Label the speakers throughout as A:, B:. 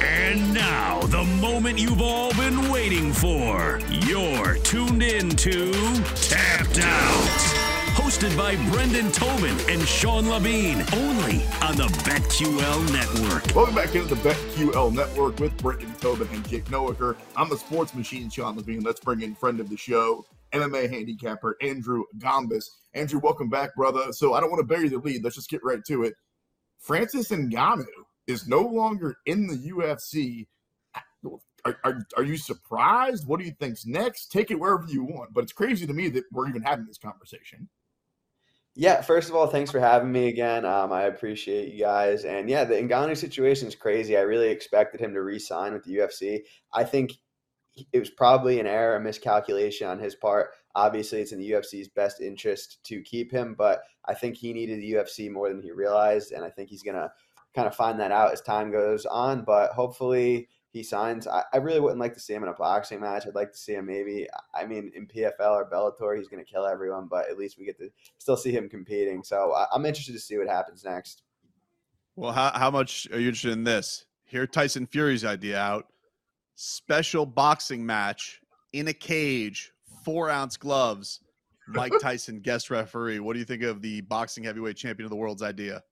A: And now, the moment you've all been waiting for. You're tuned in to Tapped Out. Hosted by Brendan Tobin and Sean Levine, only on the BetQL Network.
B: Welcome back into the BetQL Network with Brendan Tobin and Jake Noecker. I'm the sports machine, Sean Levine. Let's bring in friend of the show, MMA handicapper Andrew Gombas. Andrew, welcome back, brother. So I don't want to bury the lead. Let's just get right to it. Francis Ngannou is no longer in the UFC. Are, are, are, you surprised? What do you think's next? Take it wherever you want. But it's crazy to me that we're even having this conversation.
C: Yeah, first of all, thanks for having me again. Um, I appreciate you guys. And yeah, the Ngannou situation is crazy. I really expected him to re-sign with the UFC. I think it was probably an error, a miscalculation on his part. Obviously, it's in the UFC's best interest to keep him, but I think he needed the UFC more than he realized, and I think he's gonna kind of find that out as time goes on. But hopefully he signs. I, I, really wouldn't like to see him in a boxing match. I'd like to see him maybe, I mean, in PFL or Bellator, he's going to kill everyone, but at least we get to still see him competing. So I, I'm interested to see what happens next.
D: Well, how, how much are you interested in this? Hear Tyson Fury's idea out special boxing match in a cage, four ounce gloves. Mike Tyson, guest referee. What do you think of the boxing heavyweight champion of the world's idea?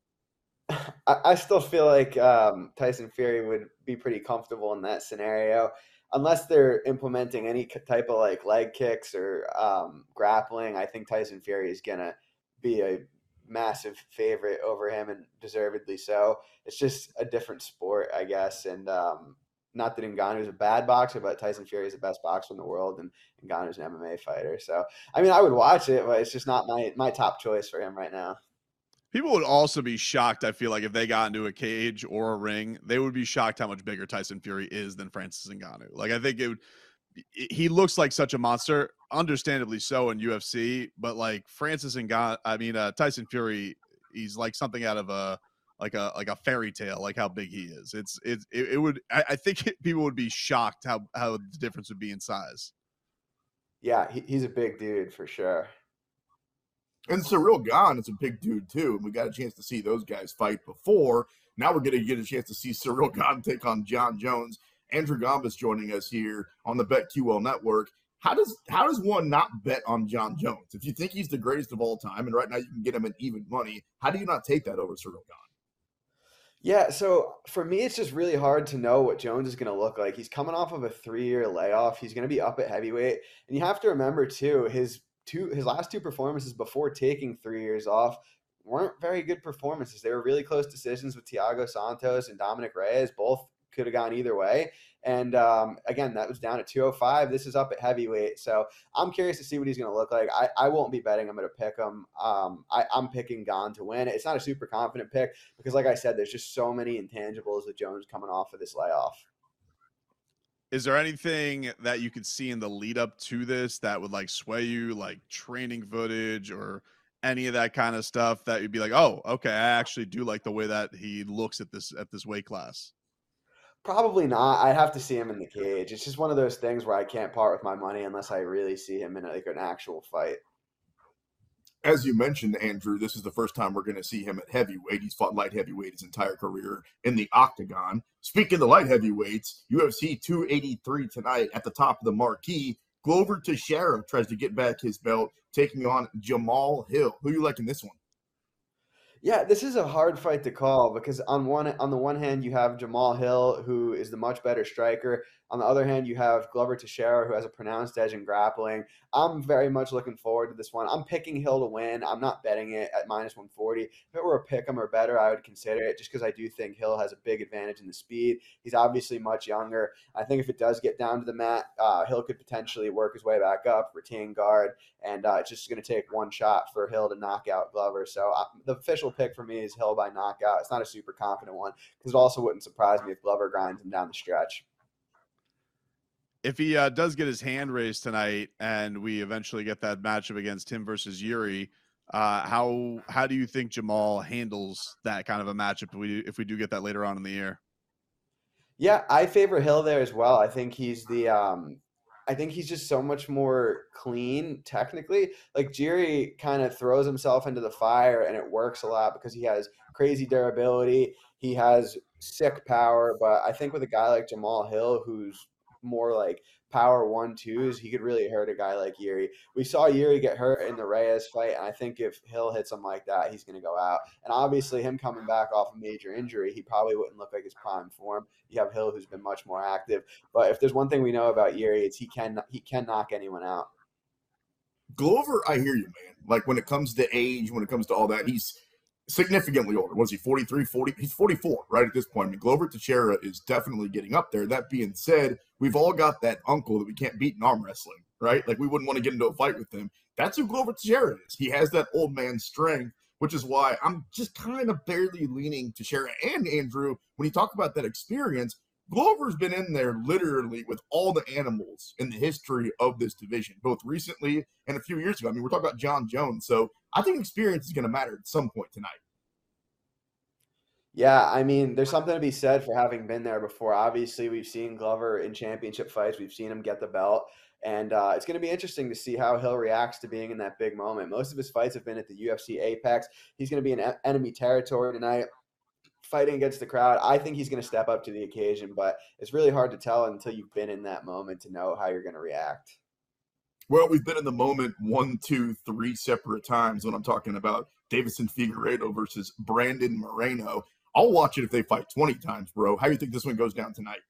C: I, still feel like um, Tyson Fury would be pretty comfortable in that scenario, unless they're implementing any type of like leg kicks or um, grappling. I think Tyson Fury is gonna be a massive favorite over him, and deservedly so. It's just a different sport, I guess, and um, not that Ngannou is a bad boxer, but Tyson Fury is the best boxer in the world, and Ngannou is an MMA fighter. So, I mean, I would watch it, but it's just not my my top choice for him right now.
D: People would also be shocked, I feel like, if they got into a cage or a ring, they would be shocked how much bigger Tyson Fury is than Francis Ngannou. Like, I think it would, he looks like such a monster, understandably so in UFC, but like Francis Ngannou, I mean, uh, Tyson Fury, he's like something out of a, like a like a fairy tale, like how big he is. It's it, it would I, I think it, people would be shocked how how the difference would be in size.
C: Yeah, he, he's a big dude for sure.
B: And Ciryl Gane is a big dude too. And we got a chance to see those guys fight before. Now we're going to get a chance to see Ciryl Gane take on Jon Jones. Andrew Gombas joining us here on the BetQL network. How does how does one not bet on Jon Jones? If you think he's the greatest of all time, and right now you can get him at even money, how do you not take that over Ciryl Gane?
C: Yeah, so for me, it's just really hard to know what Jones is going to look like. He's coming off of a three-year layoff. He's going to be up at heavyweight, and you have to remember too his two his last two performances before taking three years off weren't very good performances. They were really close decisions with Thiago Santos and Dominic Reyes. Both could have gone either way. And um, again, that was down at 205. This is up at heavyweight. So I'm curious to see what he's going to look like. I, I won't be betting I'm going to pick him. Um, I, I'm picking Gane to win. It's not a super confident pick because, like I said, there's just so many intangibles with Jones coming off of this layoff.
D: Is there anything that you could see in the lead up to this that would like sway you, like training footage or any of that kind of stuff that you'd be like, oh, okay, I actually do like the way that he looks at this at this weight class?
C: Probably not. I'd have to see him in the cage. It's just one of those things where I can't part with my money unless I really see him in like an actual fight
B: as you mentioned, Andrew, this is the first time we're going to see him at heavyweight. He's fought light heavyweight his entire career in the octagon. Speaking of the light heavyweights, UFC 283 tonight at the top of the marquee. Glover Teixeira tries to get back his belt, taking on Jamal Hill. Who you like in this one?
C: Yeah, this is a hard fight to call because on one on the one hand you have Jamal Hill, who is the much better striker. On the other hand, you have Glover Teixeira, who has a pronounced edge in grappling. I'm very much looking forward to this one. I'm picking Hill to win. I'm not betting it at minus 140. If it were a pick 'em or better, I would consider it just because I do think Hill has a big advantage in the speed. He's obviously much younger. I think if it does get down to the mat, uh, Hill could potentially work his way back up, retain guard, and uh, it's just going to take one shot for Hill to knock out Glover. So uh, the official pick for me is Hill by knockout. It's not a super confident one because it also wouldn't surprise me if Glover grinds him down the stretch
D: if he uh, does get his hand raised tonight and we eventually get that matchup against him versus Jiri, uh, how how do you think Jamal handles that kind of a matchup if we if we do get that later on in the year?
C: Yeah, I favor Hill there as well. I think he's the um, I think he's just so much more clean technically. Like Jiri kind of throws himself into the fire and it works a lot because he has crazy durability. He has sick power, but I think with a guy like Jamal Hill, who's more like power one twos, he could really hurt a guy like Jiri. We saw Jiri get hurt in the Reyes fight, and I think if Hill hits him like that, he's going to go out. And obviously, him coming back off a major injury, he probably wouldn't look like his prime form. You have Hill, who's been much more active. But if there's one thing we know about Jiri, it's he can he can knock anyone out.
B: Glover, I hear you, man. Like when it comes to age, when it comes to all that, he's significantly older. Was he 43, 40? He's 44 right at this point. I mean, Glover Teixeira is definitely getting up there. That being said, we've all got that uncle that we can't beat in arm wrestling, right? Like we wouldn't want to get into a fight with him. That's who Glover Teixeira is. He has that old man strength, which is why I'm just kind of barely leaning to Teixeira and Andrew when you talk about that experience. Glover's been in there literally with all the animals in the history of this division, both recently and a few years ago. I mean, we're talking about Jon Jones. So I think experience is going to matter at some point tonight.
C: Yeah, I mean, there's something to be said for having been there before. Obviously, we've seen Glover in championship fights, we've seen him get the belt. And uh, it's going to be interesting to see how Hill reacts to being in that big moment. Most of his fights have been at the UFC Apex. He's going to be in enemy territory tonight fighting against the crowd. I think he's going to step up to the occasion, but it's really hard to tell until you've been in that moment to know how you're going to react.
B: Well, we've been in the moment one, two, three separate times when I'm talking about Deiveson Figueiredo versus Brandon Moreno. I'll watch it if they fight 20 times, bro. How do you think this one goes down tonight?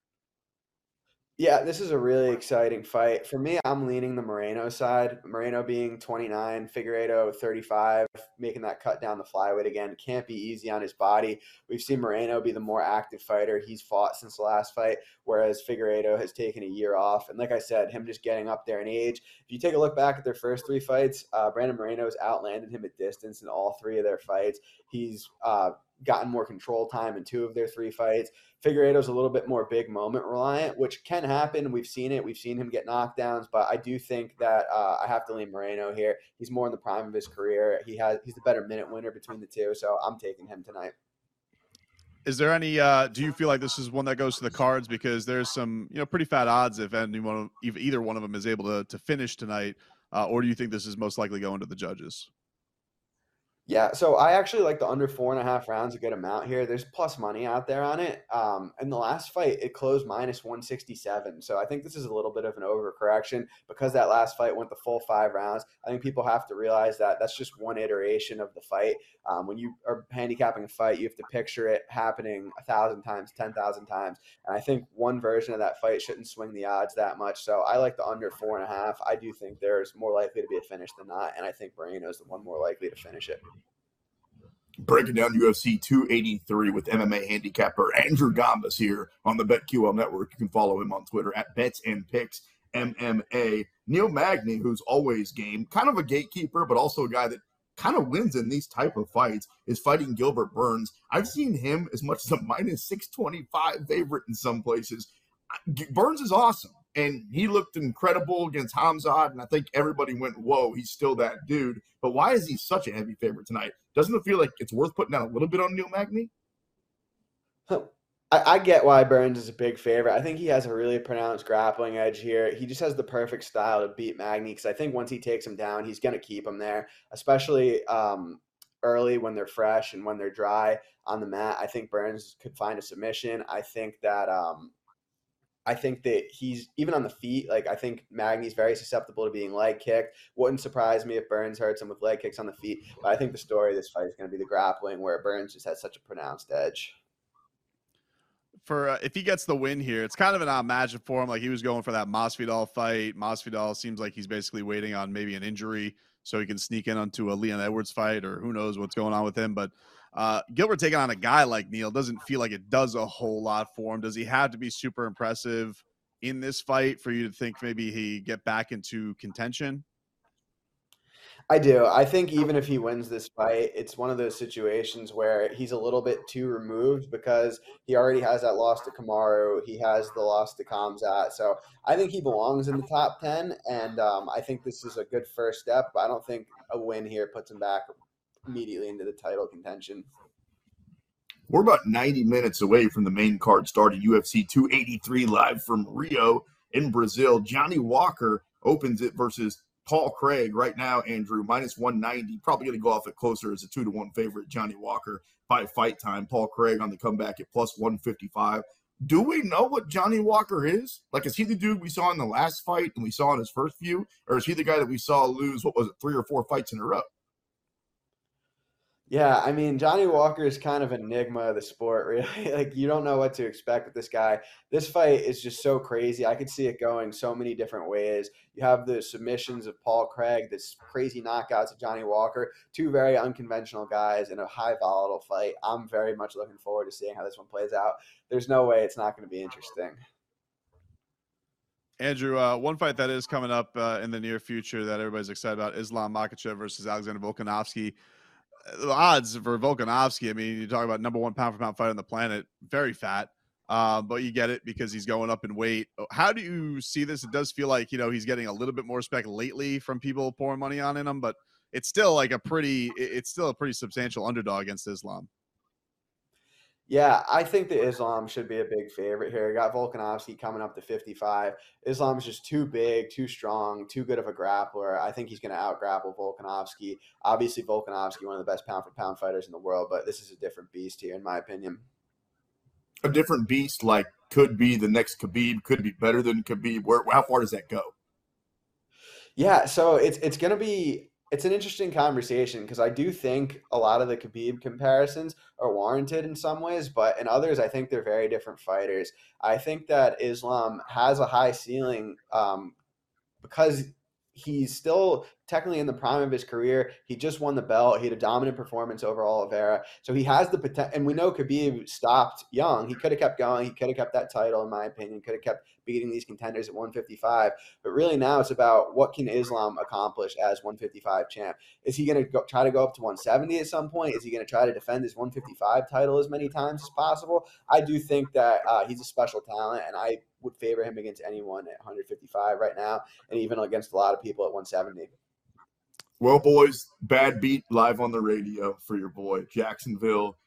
C: Yeah, this is a really exciting fight. For me, I'm leaning the Moreno side. Moreno being 29, Figueiredo 35, making that cut down the flyweight again. Can't be easy on his body. We've seen Moreno be the more active fighter. He's fought since the last fight, whereas Figueiredo has taken a year off. And like I said, him just getting up there in age. If you take a look back at their first three fights, uh, Brandon Moreno has outlanded him at distance in all three of their fights. He's uh, gotten more control time in two of their three fights. Figueiredo's a little bit more big moment reliant, which can happen. We've seen it. We've seen him get knockdowns, but I do think that uh, I have to lean Moreno here. He's more in the prime of his career. He has he's the better minute winner between the two, so I'm taking him tonight.
D: Is there any? Uh, do you feel like this is one that goes to the cards because there's some you know pretty fat odds if anyone if either one of them is able to to finish tonight, uh, or do you think this is most likely going to the judges?
C: Yeah, so I actually like the under four and a half rounds a good amount here. There's plus money out there on it. Um, in the last fight, it closed minus 167. So I think this is a little bit of an overcorrection because that last fight went the full five rounds. I think people have to realize that that's just one iteration of the fight. Um, when you are handicapping a fight, you have to picture it happening a thousand times, 10,000 times. And I think one version of that fight shouldn't swing the odds that much. So I like the under four and a half. I do think there's more likely to be a finish than not. And I think Moreno is the one more likely to finish it
B: breaking down UFC 283 with MMA handicapper Andrew Gombas here on the BetQL network. You can follow him on Twitter at Bets and Picks MMA. Neil Magny, who's always game, kind of a gatekeeper, but also a guy that kind of wins in these type of fights, is fighting Gilbert Burns. I've seen him as much as a minus 625 favorite in some places. Burns is awesome and he looked incredible against Khamzat, and I think everybody went, "Whoa, he's still that dude." But why is he such a heavy favorite tonight? Doesn't it feel like it's worth putting down a little bit on Neil Magny?
C: I, I get why Burns is a big favorite. I think he has a really pronounced grappling edge here. He just has the perfect style to beat Magny because I think once he takes him down, he's going to keep him there, especially um, early when they're fresh and when they're dry on the mat. I think Burns could find a submission. I think that um, I think that he's even on the feet. Like I think Magny's very susceptible to being leg kicked. Wouldn't surprise me if Burns hurts him with leg kicks on the feet. But I think the story of this fight is going to be the grappling, where Burns just has such a pronounced edge.
D: For uh, if he gets the win here, it's kind of an odd matchup for him. Like he was going for that Masvidal fight. Masvidal seems like he's basically waiting on maybe an injury so he can sneak in onto a Leon Edwards fight, or who knows what's going on with him. But uh, Gilbert taking on a guy like Neil doesn't feel like it does a whole lot for him. Does he have to be super impressive in this fight for you to think maybe he get back into contention?
C: I do. I think even if he wins this fight, it's one of those situations where he's a little bit too removed because he already has that loss to Kamaru. He has the loss to Khamzat. So I think he belongs in the top 10. And um, I think this is a good first step. I don't think a win here puts him back immediately into the title contention.
B: We're about 90 minutes away from the main card starting UFC 283 live from Rio in Brazil. Johnny Walker opens it versus Paul Craig right now, Andrew, minus 190. Probably going to go off it closer as a two to one favorite. Johnny Walker by fight time. Paul Craig on the comeback at plus 155. Do we know what Johnny Walker is? Like, is he the dude we saw in the last fight and we saw in his first few? Or is he the guy that we saw lose, what was it, three or four fights in a row?
C: Yeah, I mean, Johnny Walker is kind of an enigma of the sport, really. Like, you don't know what to expect with this guy. This fight is just so crazy. I could see it going so many different ways. You have the submissions of Paul Craig, this crazy knockouts of Johnny Walker, two very unconventional guys in a high volatile fight. I'm very much looking forward to seeing how this one plays out. There's no way it's not going to be interesting.
D: Andrew, uh, one fight that is coming up uh, in the near future that everybody's excited about: Islam Makhachev versus Alexander Volkanovski the odds for Volkanovski, I mean, you talk about number one pound for pound fighter on the planet, very fat. Uh, but you get it because he's going up in weight. How do you see this? It does feel like you know he's getting a little bit more respect lately from people pouring money on him, but it's still like a pretty, it's still a pretty substantial underdog against Islam.
C: Yeah, I think that Islam should be a big favorite here. Got Volkanovski coming up to 55. Islam's just too big, too strong, too good of a grappler. I think he's going to outgrapple Volkanovski. Obviously, Volkanovski, one of the best pound for pound fighters in the world, but this is a different beast here, in my opinion.
B: A different beast, like could be the next Khabib, could be better than Khabib. Where, how far does that go?
C: Yeah, so it's it's going to be it's an interesting conversation because I do think a lot of the Khabib comparisons are warranted in some ways, but in others, I think they're very different fighters. I think that Islam has a high ceiling um, because he's still technically in the prime of his career. He just won the belt. He had a dominant performance over Oliveira. So he has the potential. And we know Khabib stopped young. He could have kept going. He could have kept that title, in my opinion. Could have kept beating these contenders at 155. But really now it's about what can Islam accomplish as 155 champ. Is he going to try to go up to 170 at some point? Is he going to try to defend his 155 title as many times as possible? I do think that uh, he's a special talent, and I would favor him against anyone at 155 right now, and even against a lot of people at 170.
B: Well, boys, bad beat live on the radio for your boy Jacksonville.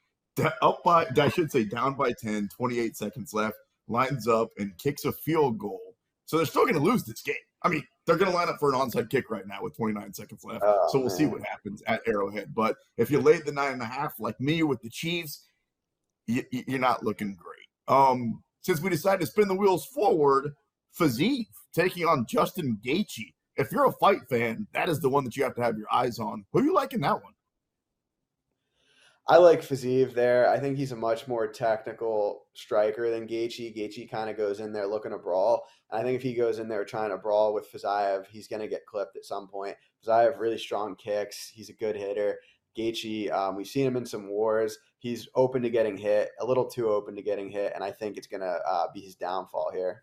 B: Up by, I should say, down by 10, 28 seconds left lines up and kicks a field goal. So they're still going to lose this game. I mean, they're going to line up for an onside kick right now with 29 seconds left. Oh, so we'll man. see what happens at Arrowhead. But if you laid the nine and a half like me with the Chiefs, you, are not looking great. Um, since we decided to spin the wheels forward, Fiziev taking on Justin Gaethje. If you're a fight fan, that is the one that you have to have your eyes on. Who are you liking that one?
C: I like Fiziev there. I think he's a much more technical striker than Gaethje. Gaethje kind of goes in there looking to brawl. I think if he goes in there trying to brawl with Fiziev, he's going to get clipped at some point. Fiziev really strong kicks. He's a good hitter. Gaethje, um, we've seen him in some wars. He's open to getting hit, a little too open to getting hit, and I think it's going to uh, be his downfall here.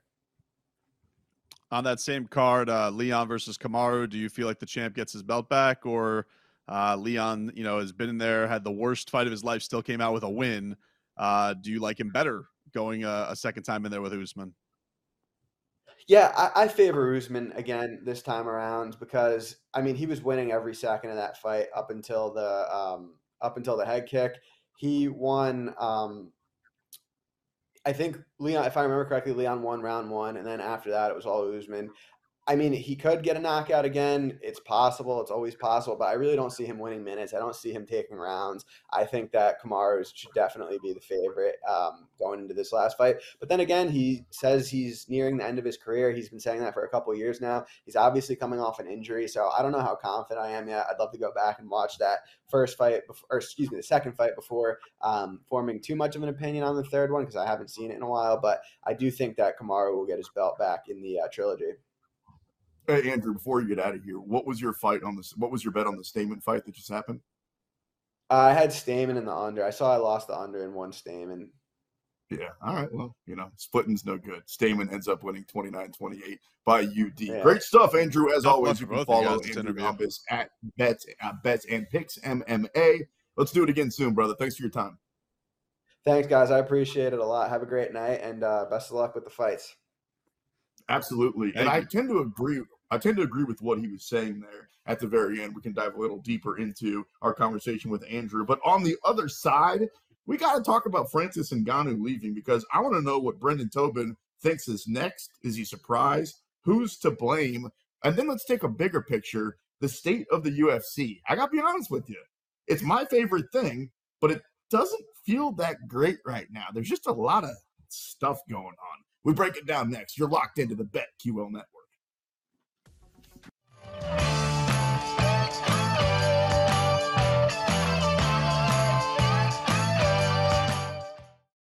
D: On that same card, uh, Leon versus Kamaru, do you feel like the champ gets his belt back, or – uh, Leon, you know, has been in there, had the worst fight of his life, still came out with a win. Uh, do you like him better going a, a second time in there with Usman?
C: Yeah, I, I, favor Usman again this time around because I mean he was winning every second of that fight up until the um, up until the head kick. He won. Um, I think Leon, if I remember correctly, Leon won round one, and then after that it was all Usman. I mean, he could get a knockout again. It's possible. It's always possible, but I really don't see him winning minutes. I don't see him taking rounds. I think that Kamaru should definitely be the favorite um, going into this last fight. But then again, he says he's nearing the end of his career. He's been saying that for a couple years now. He's obviously coming off an injury, so I don't know how confident I am yet. I'd love to go back and watch that first fight, before, or excuse me, the second fight before um, forming too much of an opinion on the third one because I haven't seen it in a while. But I do think that Kamaru will get his belt back in the uh, trilogy.
B: Hey, Andrew, before you get out of here, what was your fight on this? What was your bet on the Stamann fight that just happened?
C: Uh, I had Stamann in the under. I saw I lost the under in one Stamann.
B: Yeah. All right. Well, you know, splitting's no good. Stamann ends up winning 29 28 by UD. Yeah. Great stuff, Andrew. As always, you can follow Andrew Gombas at Bets, uh, Bets and Picks MMA. Let's do it again soon, brother. Thanks for your time.
C: Thanks, guys. I appreciate it a lot. Have a great night and uh, best of luck with the fights.
B: Absolutely. Thank and you. I tend to agree I tend to agree with what he was saying there at the very end. We can dive a little deeper into our conversation with Andrew. But on the other side, we got to talk about Francis and Ngannou leaving because I want to know what Brendan Tobin thinks is next? Is he surprised? Who's to blame? And then let's take a bigger picture the state of the UFC. I got to be honest with you. It's my favorite thing, but it doesn't feel that great right now. There's just a lot of stuff going on. We break it down next. You're locked into the BetQL network.